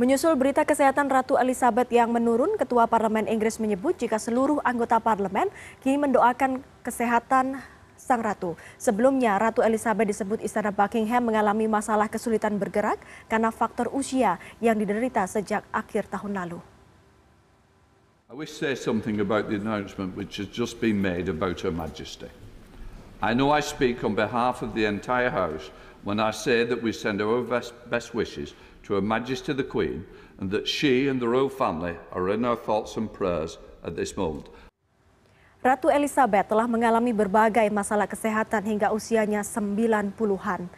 Menyusul berita kesehatan Ratu Elizabeth yang menurun, Ketua Parlemen Inggris menyebut jika seluruh anggota parlemen kini mendoakan kesehatan Sang Ratu. Sebelumnya, Ratu Elizabeth disebut Istana Buckingham mengalami masalah kesulitan bergerak karena faktor usia yang diderita sejak akhir tahun lalu. I wish to say something about the announcement which has just been made about Her Majesty. I know I speak on behalf of the entire House when I say that we send our best, best wishes to Her Majesty the Queen and that she and the royal family are in our thoughts and prayers at this moment. Ratu Elizabeth telah mengalami berbagai masalah kesehatan hingga usianya 90-an.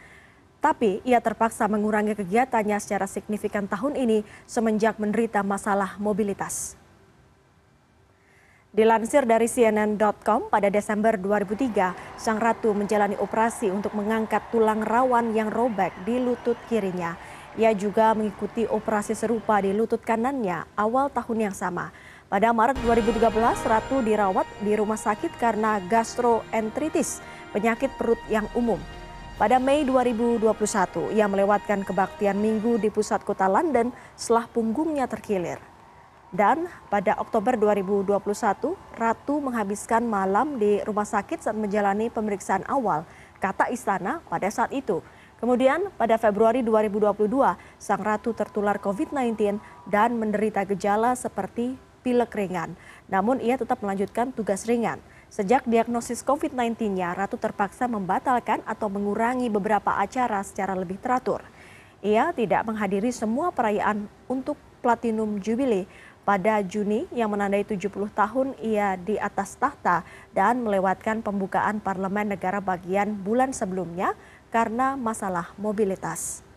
Tapi ia terpaksa mengurangi kegiatannya secara signifikan tahun ini semenjak menderita masalah mobilitas. Dilansir dari CNN.com pada Desember 2003, Sang Ratu menjalani operasi untuk mengangkat tulang rawan yang robek di lutut kirinya. Ia juga mengikuti operasi serupa di lutut kanannya awal tahun yang sama. Pada Maret 2013, Ratu dirawat di rumah sakit karena gastroenteritis, penyakit perut yang umum. Pada Mei 2021, ia melewatkan kebaktian minggu di pusat kota London setelah punggungnya terkilir. Dan pada Oktober 2021, Ratu menghabiskan malam di rumah sakit saat menjalani pemeriksaan awal, kata istana pada saat itu. Kemudian pada Februari 2022, Sang Ratu tertular COVID-19 dan menderita gejala seperti pilek ringan. Namun ia tetap melanjutkan tugas ringan. Sejak diagnosis COVID-19-nya, Ratu terpaksa membatalkan atau mengurangi beberapa acara secara lebih teratur. Ia tidak menghadiri semua perayaan untuk Platinum Jubilee pada Juni yang menandai 70 tahun ia di atas tahta dan melewatkan pembukaan parlemen negara bagian bulan sebelumnya karena masalah mobilitas.